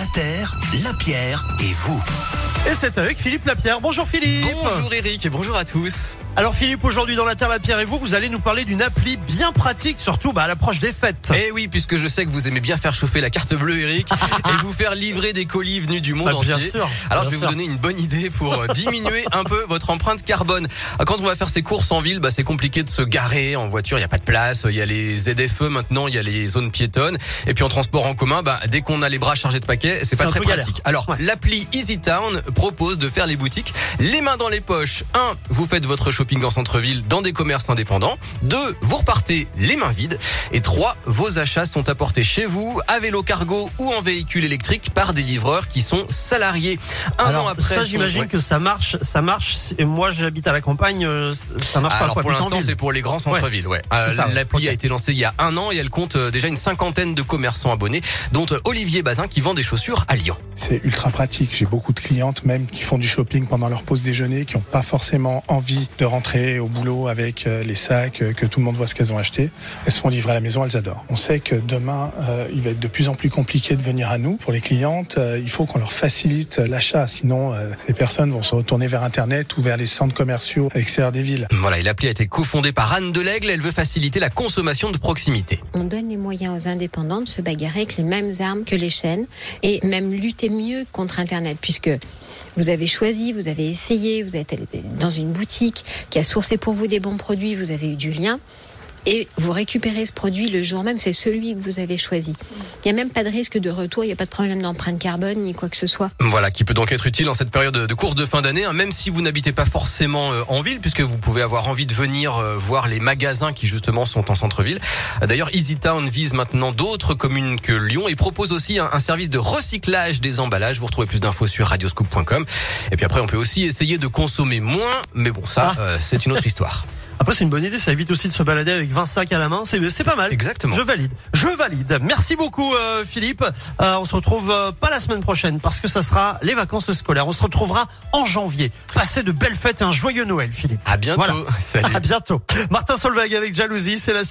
mystère, la pierre et vous. Et c'est avec Philippe Lapierre. Bonjour Philippe. Bonjour Eric et bonjour à tous. Alors Philippe, aujourd'hui dans la Terre Lapierre et vous, vous allez nous parler d'une appli bien pratique, surtout bah, à l'approche des fêtes. Eh oui, puisque je sais que vous aimez bien faire chauffer la carte bleue, Eric, et vous faire livrer des colis venus du monde Ah, bien entier. sûr, Alors bien je vais sûr. vous donner une bonne idée pour euh, diminuer un peu votre empreinte carbone. Quand on va faire ses courses en ville, bah, c'est compliqué de se garer en voiture, il n'y a pas de place, il y a les ZFE maintenant, il y a les zones piétonnes, et puis en transport en commun, bah, dès qu'on a les bras chargés de paquets, c'est pas très galère. pratique. Alors Ouais. l'appli EasyTown propose de faire les boutiques les mains dans les poches. Un, vous faites votre shopping en centre-ville dans des commerces indépendants. Deux, vous repartez les mains vides. Et trois, vos achats sont apportés chez vous à vélo cargo ou en véhicule électrique par des livreurs qui sont salariés. Un Alors an après, ça, j'imagine ouais. que ça marche, ça marche. Et moi, j'habite à la campagne, euh, ça marche pas. Alors quoi, pour l'instant, c'est pour les grands centres-villes. Ouais. Euh, ouais. L'appli Ok. a été lancée il y a un an et elle compte euh, déjà une cinquantaine de commerçants abonnés, dont euh, Olivier Bazin qui vend des chaussures à Lyon. C'est ultra pratique. J'ai beaucoup de clientes même qui font du shopping pendant leur pause déjeuner, qui n'ont pas forcément envie de rentrer au boulot avec euh, les sacs, euh, que tout le monde voit ce qu'elles ont acheté. Elles se font livrer à la maison, elles adorent. On sait que demain, euh, il va être de plus en plus compliqué de venir à nous. Pour les clientes, euh, il faut qu'on leur facilite l'achat. Sinon, euh, les personnes vont se retourner vers Internet ou vers les centres commerciaux à l'extérieur des villes. Voilà, et l'appli a été cofondée par Anne Delègle. Elle veut faciliter la consommation de proximité. On donne les moyens aux indépendants de se bagarrer avec les mêmes armes que les chaînes et même lutter mieux contre Internet puisque vous avez choisi, vous avez essayé, vous êtes allé dans une boutique qui a sourcé pour vous des bons produits, vous avez eu du lien et vous récupérez ce produit le jour même, c'est celui que vous avez choisi. Il n'y a même pas de risque de retour, il n'y a pas de problème d'empreinte carbone ni quoi que ce soit. Voilà, qui peut donc être utile en cette période de course de fin d'année, hein, même si vous n'habitez pas forcément euh, en ville, puisque vous pouvez avoir envie de venir euh, voir les magasins qui justement sont en centre-ville. D'ailleurs, EasyTown vise maintenant d'autres communes que Lyon et propose aussi un, un service de recyclage des emballages. Vous retrouvez plus d'infos sur radioscoop.com. Et puis après, on peut aussi essayer de consommer moins, mais bon, ça, Ah. euh, c'est une autre histoire. Après, c'est une bonne idée. Ça évite aussi de se balader avec 20 sacs à la main. C'est c'est pas mal. Exactement. Je valide. Je valide. Merci beaucoup, euh, Philippe. Euh, on se retrouve euh, pas la semaine prochaine parce que ça sera les vacances scolaires. On se retrouvera en janvier. Passez de belles fêtes et un joyeux Noël, Philippe. À bientôt. Voilà. Salut. À bientôt. Martin Solveig avec Jalousie, c'est la suite.